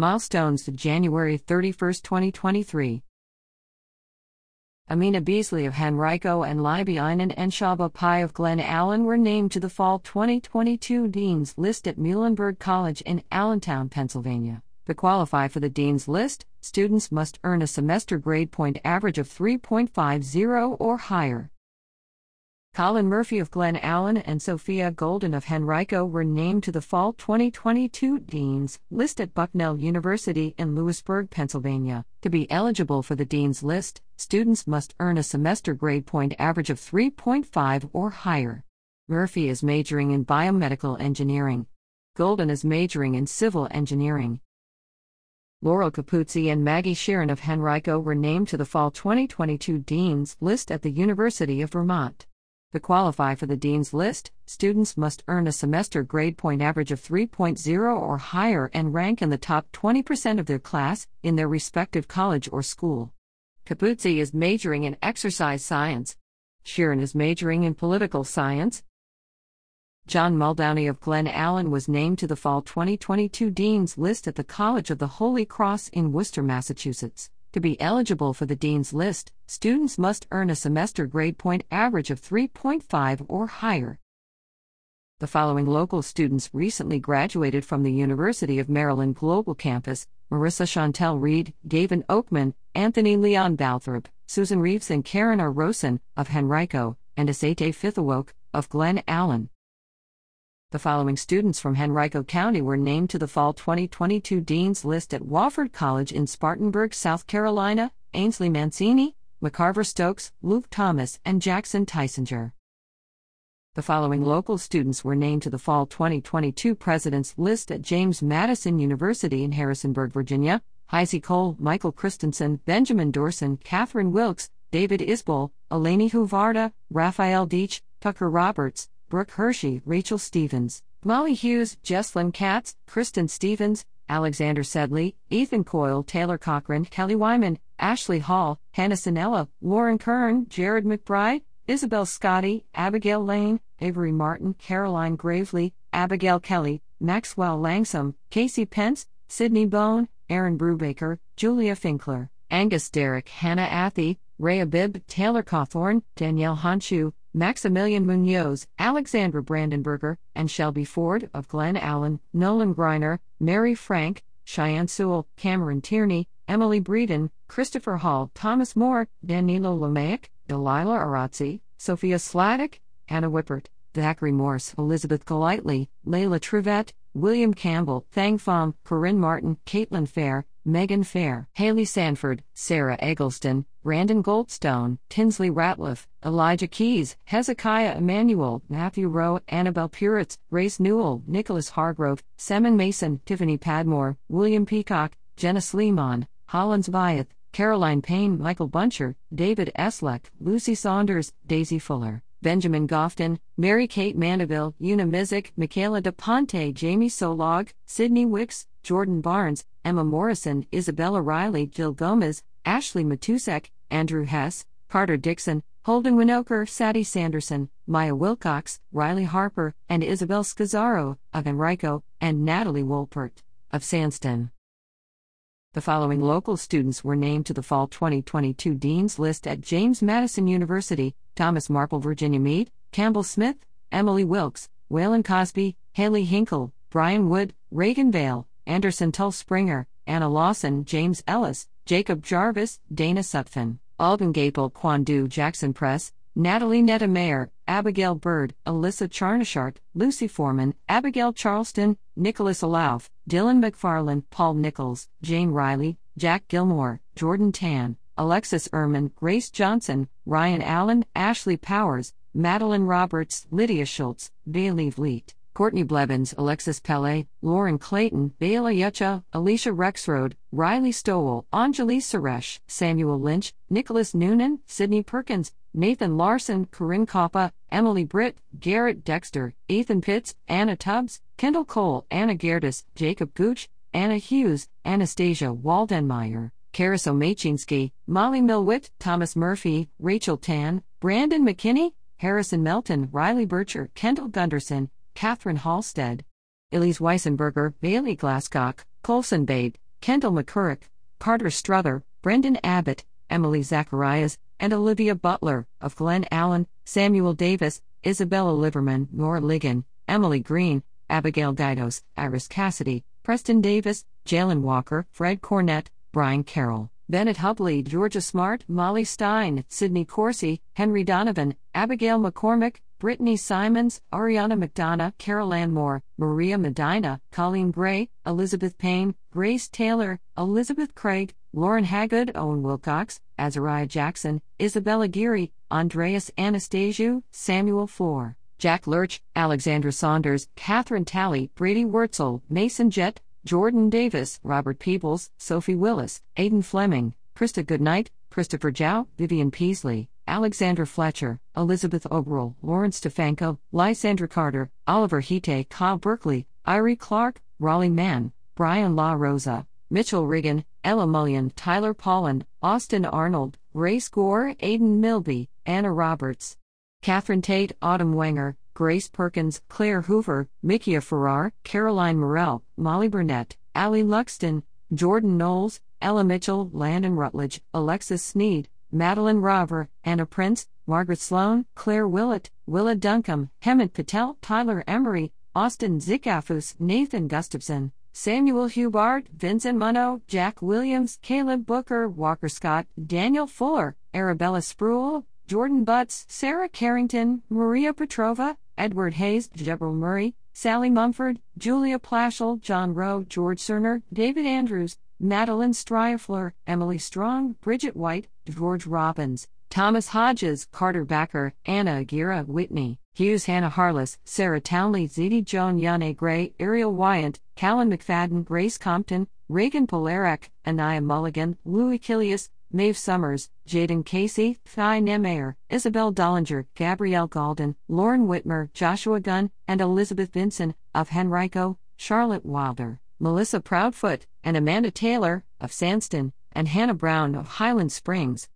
Milestones to January 31, 2023. Amina Beasley of Henrico and Libby Einen and Shaba Pai of Glen Allen were named to the Fall 2022 Dean's List at Muhlenberg College in Allentown, Pennsylvania. To qualify for the Dean's List, students must earn a semester grade point average of 3.50 or higher. Colin Murphy of Glen Allen and Sophia Golden of Henrico were named to the Fall 2022 Dean's List at Bucknell University in Lewisburg, Pennsylvania. To be eligible for the Dean's List, students must earn a semester grade point average of 3.5 or higher. Murphy is majoring in biomedical engineering. Golden is majoring in civil engineering. Laurel Capuzzi and Maggie Sheeran of Henrico were named to the Fall 2022 Dean's List at the University of Vermont. To qualify for the Dean's List, students must earn a semester grade point average of 3.0 or higher and rank in the top 20% of their class in their respective college or school. Capuzzi is majoring in exercise science. Sheeran is majoring in political science. John Muldowney of Glen Allen was named to the Fall 2022 Dean's List at the College of the Holy Cross in Worcester, Massachusetts. To be eligible for the Dean's List, students must earn a semester grade point average of 3.5 or higher. The following local students recently graduated from the University of Maryland Global Campus Marissa Chantel Reed, Gavin Oakman, Anthony Leon Balthrop, Susan Reeves, and Karen R. Rosen of Henrico, and Asate Fithawoke of Glen Allen. The following students from Henrico County were named to the Fall 2022 Dean's List at Wofford College in Spartanburg, South Carolina Ainsley Mancini, McCarver Stokes, Luke Thomas, and Jackson Tysinger. The following local students were named to the Fall 2022 President's List at James Madison University in Harrisonburg, Virginia Heisey Cole, Michael Christensen, Benjamin Dorson, Catherine Wilkes, David Isbell, Eleni Huvarda, Raphael Deach, Tucker Roberts, Brooke Hershey, Rachel Stevens, Molly Hughes, Jesslyn Katz, Kristen Stevens, Alexander Sedley, Ethan Coyle, Taylor Cochran, Kelly Wyman, Ashley Hall, Hannah Sinella, Lauren Kern, Jared McBride, Isabel Scotty, Abigail Lane, Avery Martin, Caroline Gravely, Abigail Kelly, Maxwell Langsom, Casey Pence, Sydney Bone, Aaron Brubaker, Julia Finkler, Angus Derrick, Hannah Athy, Rhea Bibb, Taylor Cawthorn, Danielle Honshu, Maximilian Munoz, Alexandra Brandenberger, and Shelby Ford of Glen Allen, Nolan Greiner, Mary Frank, Cheyenne Sewell, Cameron Tierney, Emily Breeden, Christopher Hall, Thomas Moore, Danilo Lamaic, Delilah Arazzi, Sophia Sladek, Anna Whippert, Zachary Morse, Elizabeth Golightly, Layla Trivette, William Campbell, Thang Pham, Corinne Martin, Caitlin Fair, Megan Fair, Haley Sanford, Sarah Eggleston, Brandon Goldstone, Tinsley Ratliff, Elijah Keys, Hezekiah Emanuel, Matthew Rowe, Annabelle Puritz, Grace Newell, Nicholas Hargrove, Semin Mason, Tiffany Padmore, William Peacock, Jenna Sleeman, Hollins Vyeth, Caroline Payne, Michael Buncher, David Esleck, Lucy Saunders, Daisy Fuller. Benjamin Gofton, Mary Kate Mandeville, Una Mizik, Michaela DePonte, Jamie Solog, Sydney Wicks, Jordan Barnes, Emma Morrison, Isabella Riley, Jill Gomez, Ashley Matusek, Andrew Hess, Carter Dixon, Holden Winoker, Sadie Sanderson, Maya Wilcox, Riley Harper, and Isabel Scazzaro, of Henrico, and Natalie Wolpert, of Sandston. The following local students were named to the Fall 2022 Dean's List at James Madison University Thomas Marple, Virginia Mead, Campbell Smith, Emily Wilkes, Waylon Cosby, Haley Hinkle, Brian Wood, Reagan Vale, Anderson Tull Springer, Anna Lawson, James Ellis, Jacob Jarvis, Dana Sutphin, Alden Gapel, Quandu Jackson Press, Natalie Netta Mayer, Abigail Bird, Alyssa Charnashart, Lucy Foreman, Abigail Charleston, Nicholas Alauf, Dylan McFarland, Paul Nichols, Jane Riley, Jack Gilmore, Jordan Tan, Alexis Ehrman, Grace Johnson, Ryan Allen, Ashley Powers, Madeline Roberts, Lydia Schultz, Bailey Vliet. Courtney Blevins, Alexis Pele, Lauren Clayton, Bayla Yucha, Alicia Rexroad, Riley Stowell, Anjali Suresh, Samuel Lynch, Nicholas Noonan, Sidney Perkins, Nathan Larson, Corinne Coppa, Emily Britt, Garrett Dexter, Ethan Pitts, Anna Tubbs, Kendall Cole, Anna Gerdes, Jacob Gooch, Anna Hughes, Anastasia Waldenmeyer, Kariso Machinsky, Molly Milwitt, Thomas Murphy, Rachel Tan, Brandon McKinney, Harrison Melton, Riley Bircher, Kendall Gunderson, Catherine Halstead, Elise Weissenberger, Bailey Glasscock, Colson Bade, Kendall McCurrick, Carter Struther, Brendan Abbott, Emily Zacharias, and Olivia Butler, of Glen Allen, Samuel Davis, Isabella Liverman, Nora Ligon, Emily Green, Abigail Didos, Iris Cassidy, Preston Davis, Jalen Walker, Fred Cornett, Brian Carroll, Bennett Hubley, Georgia Smart, Molly Stein, Sydney Corsi, Henry Donovan, Abigail McCormick, Brittany Simons, Ariana McDonough, Carol Ann Moore, Maria Medina, Colleen Gray, Elizabeth Payne, Grace Taylor, Elizabeth Craig, Lauren Haggard, Owen Wilcox, Azariah Jackson, Isabella Geary, Andreas Anastasiou, Samuel Floor, Jack Lurch, Alexandra Saunders, Catherine Talley, Brady Wurtzel, Mason Jett, Jordan Davis, Robert Peebles, Sophie Willis, Aidan Fleming, Krista Goodnight, Christopher Jow, Vivian Peasley, Alexander Fletcher, Elizabeth Oberl, Lawrence Stefanko, Lysandra Carter, Oliver Hite, Kyle Berkeley, Irie Clark, Raleigh Mann, Brian La Rosa, Mitchell Riggin, Ella Mullion, Tyler Polland, Austin Arnold, Ray Gore, Aiden Milby, Anna Roberts, Catherine Tate, Autumn Wenger, Grace Perkins, Claire Hoover, Mikia Farrar, Caroline Morell, Molly Burnett, Ali Luxton, Jordan Knowles, Ella Mitchell, Landon Rutledge, Alexis Sneed, Madeline Rover, Anna Prince, Margaret Sloan, Claire Willett, Willa Duncombe, Hemant Patel, Tyler Emery, Austin Zikafus, Nathan Gustafson, Samuel Hubart, Vincent Munno, Jack Williams, Caleb Booker, Walker Scott, Daniel Fuller, Arabella Spruill, Jordan Butts, Sarah Carrington, Maria Petrova, Edward Hayes, Deborah Murray, Sally Mumford, Julia Plashel, John Rowe, George Cerner, David Andrews, Madeline Stryfler, Emily Strong, Bridget White, George Robbins, Thomas Hodges, Carter Backer, Anna Aguirre, Whitney, Hughes Hannah Harless, Sarah Townley, Zeddy Joan Yane Gray, Ariel Wyant, Callan McFadden, Grace Compton, Reagan Polarek, Anaya Mulligan, Louis Kilius, Maeve Summers, Jaden Casey, Thai Nemayer, Isabel Dollinger, Gabrielle Galden, Lauren Whitmer, Joshua Gunn, and Elizabeth Vinson, of Henrico, Charlotte Wilder, Melissa Proudfoot, and Amanda Taylor, of Sandston, and Hannah Brown of Highland Springs,